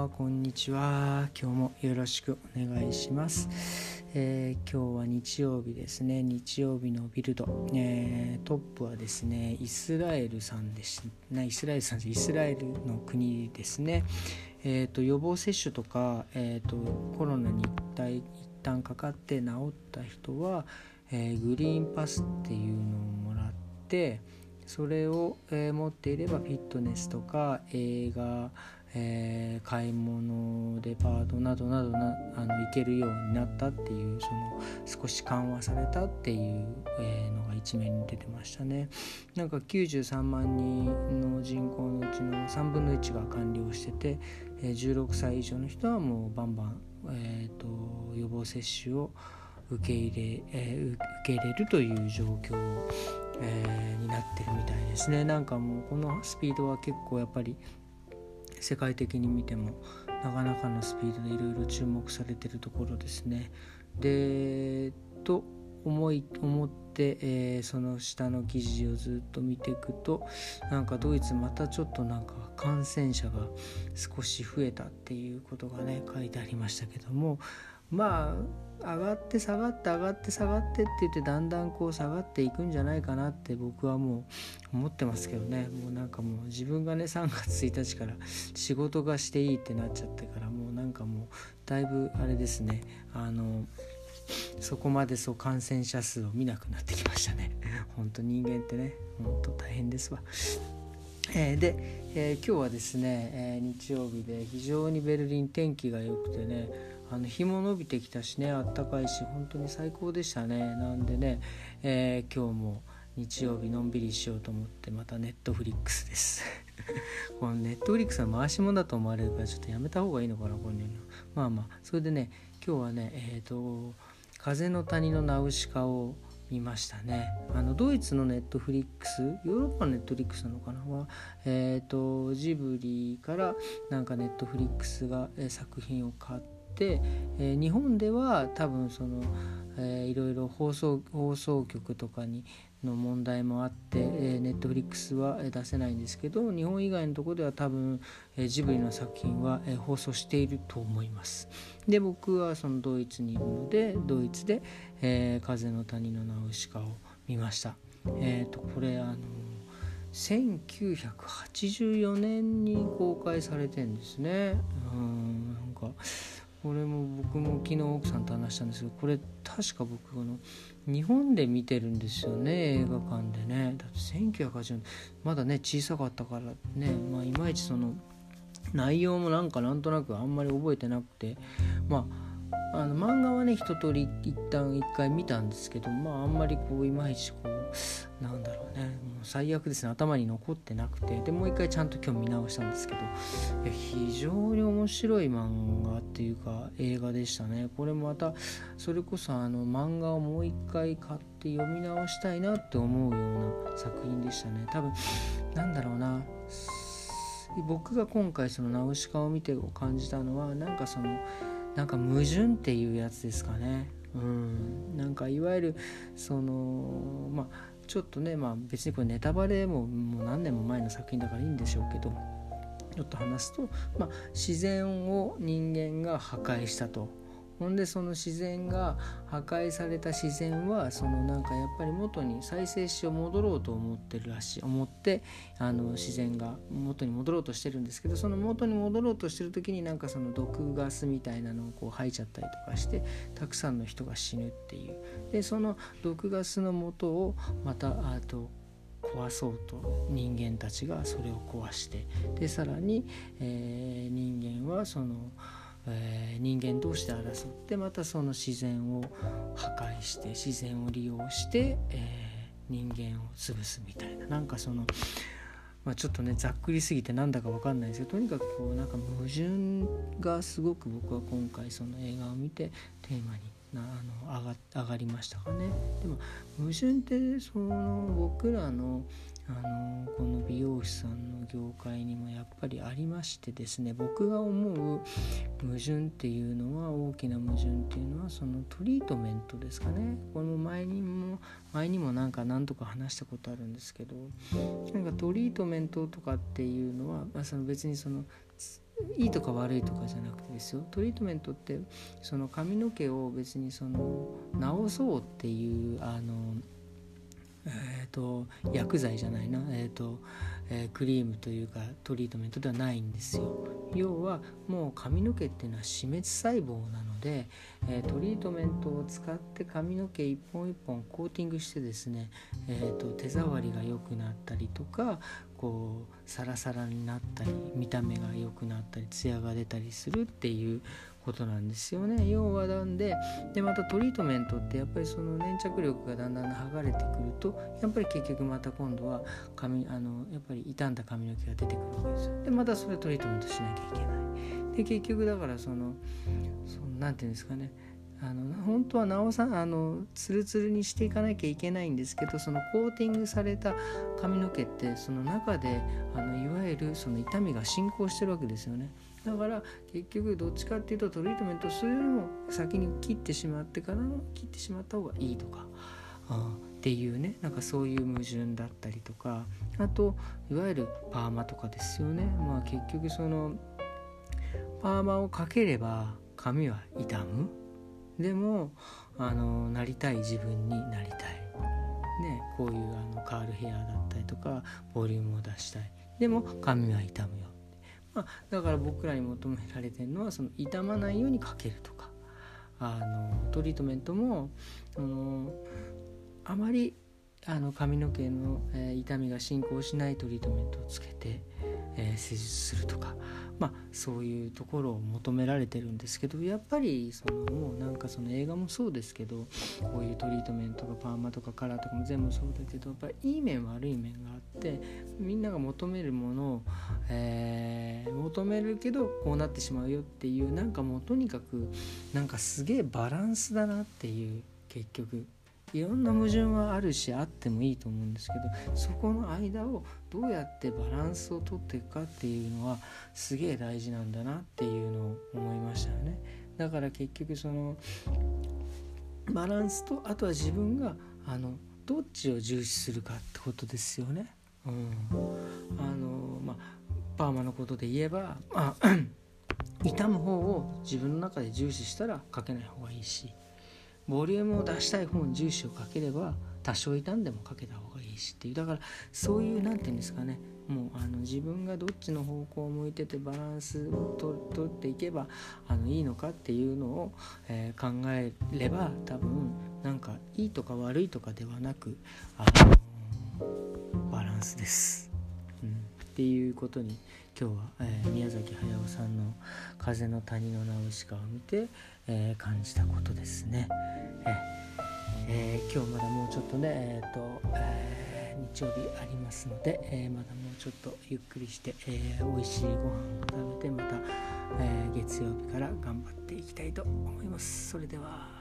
はこんにちは。今日もよろしくお願いします、えー、今日は日曜日ですね。日曜日のビルド、えー、トップはですねイスラエルさんですねイスラエルさんイスラエルの国ですね。えーと、予防接種とか、えーと、コロナに一体一旦かかって治った人は、えー、グリーンパスっていうのをもらってそれを、えー、持っていればフィットネスとか映画、えー、買い物デパートなどなどなあの行けるようになったっていうその少し緩和されたっていう、えー、のが一面に出てましたね。なんか93万人の人口のうちの3分の1が完了してて、えー、16歳以上の人はもうバンバン、えーと、予防接種を受け入れ、えー、受け入れるという状況えー、になってるみたいですね。なんかもうこのスピードは結構やっぱり世界的に見てもなかなかのスピードでいろいろ注目されてるところですね。でと思い思って、えー、その下の記事をずっと見ていくとなんかドイツまたちょっとなんか感染者が少し増えたっていうことがね書いてありましたけどもまあ上がって下がって上がって下がってって言ってだんだんこう下がっていくんじゃないかなって僕はもう思ってますけどね。もうなんかもう自分がね3月1日から仕事がしていいってなっちゃってからもうなんかもうだいぶあれですね。あのそこまでそう感染者数を見なくなってきましたね。本当人間ってね本当大変ですわ。えー、で、えー、今日はですね、えー、日曜日で非常にベルリン天気が良くてねあの日も伸びてきたしねあったかいし本当に最高でしたね。なんでね、えー、今日も日曜日のんびりしようと思ってまたネットフリックスです。このネットフリックスは回し者だと思われるからちょっとやめた方がいいのかなこれまあまあそれでね今日はねえっ、ー、と「風の谷のナウシカ」を見ましたね。あのドイツのネットフリックスヨーロッパのネットフリックスなのかな？は、えーと、ジブリからなんかネットフリックスが、作品を買って、えー、日本では多分その、えー、いろいろ放送放送局とかにの問題もあって、えー、ネットフリックスは出せないんですけど日本以外のところでは多分、えー、ジブリの作品は、えー、放送していると思います。で僕はそのドイツにいるのでドイツで「えー、風の谷のナウシカ」を見ました。えっ、ー、とこれあの1984年に公開されてんですね。うんなんかこれも僕も昨日奥さんと話したんですけどこれ確か僕の日本で見てるんですよね映画館でね。だって1980年まだね小さかったからね。まあいまいちその内容もなんかなんとなくあんまり覚えてなくて。まああの漫画はね一通り一旦一回見たんですけどまああんまりこういまいちこうなんだろうねもう最悪ですね頭に残ってなくてでもう一回ちゃんと今日見直したんですけどいや非常に面白い漫画っていうか映画でしたね。これもまたそれこそあの漫画をもう一回買って読み直したいなって思うような作品でしたね。多分なんだろうな僕が今回そのナウシカを見て感じたのはなんかそのなんか矛盾っていうやつですかね。うん。なんかいわゆるそのまあちょっとねまあ別にこれネタバレももう何年も前の作品だからいいんでしょうけどちょっと話すと、まあ、自然を人間が破壊したとほんでその自然が破壊された自然はそのなんかやっぱり元に再生しよう戻ろうと思ってるらしい思ってあの自然が元に戻ろうとしてるんですけどその元に戻ろうとしてる時になんかその毒ガスみたいなのをこう吐いちゃったりとかしてたくさんの人が死ぬっていう。でその毒ガスの元をまたあと壊そうと人間たちがそれを壊してでさらに、えー、人間はそのえー、人間同士で争ってまたその自然を破壊して自然を利用して、えー、人間を潰すみたいななんかその、まあ、ちょっとねざっくりすぎてなんだか分かんないですけどとにかくこうなんか矛盾がすごく僕は今回その映画を見てテーマになあの上が上がりましたかね。でも矛盾ってその僕らのあのこの美容師さん業界にもやっぱりありましてですね僕が思う矛盾っていうのは大きな矛盾っていうのはそのトリートメントですかね。これも前にも前にもなんか何とか話したことあるんですけどなんかトリートメントとかっていうのは、まあ、その別にそのいいとか悪いとかじゃなくてですよ。トリートメントってその髪の毛を別にその治そうっていうあのえーと、薬剤じゃないな、えーとえ、クリームというかトリートメントではないんですよ。要はもう髪の毛っていうのは死滅細胞なので、え、トリートメントを使って髪の毛一本一本コーティングしてですね、えーと手触りが良くなったりとかこうサラサラになったり見た目が良くなったりツヤが出たりするっていうことなんですよね。要はなんででまたトリートメントってやっぱりその粘着力がだんだん剥がれてくるとやっぱり結局また今度は髪あのやっぱり傷んだ髪の毛が出てくるわけですよ。でまたそれトリートメントしなきゃいけない。で結局だからそのそのなんていうんですかね。あの本当は直さあのツルツルにしていかなきゃいけないんですけどそのコーティングされた髪の毛ってその中であのいわゆるその痛みが進行してるわけですよね。だから結局どっちかっていうとトリートメントするよりも先に切ってしまってからの切ってしまった方がいいとか。っていうねなんかそういう矛盾だったりとかあといわゆるパーマとかですよね。まあ結局そのパーマをかければ髪は傷む。でもあのなりたい自分になりたい、ね、こういうあのカールヘアだったりとかボリュームを出したい。でも髪は傷むよ、まあ、だから僕らに求められてるのはその傷まないようにかけるとか。あのトリートメントもあのあまりあの髪の毛の、えー、痛みが進行しないトリートメントをつけて、えー、施術するとか。まあ、そういうところを求められてるんですけどやっぱりそのもうなんかその映画もそうですけどこういうトリートメントとかパーマとかカラーとかも全部そうだけどやっぱりいい面悪い面があってみんなが求めるものを、えー、求めるけどこうなってしまうよっていうなんかもうとにかくなんかすげえバランスだなっていう結局。いろんな矛盾はあるしあってもいいと思うんですけどそこの間をどうやってバランスをとっていくかっていうのはすげえ大事なんだなっていうのを思いましたよね。だから結局そのバランスとあとは自分があのどっちを重視するかってことですよね。うん、あのまあパーマのことで言えば、まあ、痛む方を自分の中で重視したらかけない方がいいしボリュームを出したい方に重視をかければ多少傷んでもかけた方がいいしっていう。だからそういう何て言うんですかね。もうあの自分がどっちの方向を向いててバランスをとっていけばあのいいのかっていうのを、えー、考えれば多分なんかいいとか悪いとかではなく、あのー、バランスです、うん、っていうことに今日は、えー、宮崎駿さんの「風の谷のナウシカ」を見て、えー、感じたことですね。えー、今日まだもうちょっとね、えーとえー、日曜日ありますので、えー、まだもうちょっとゆっくりして、えー、美味しいご飯を食べてまた、えー、月曜日から頑張っていきたいと思います。それでは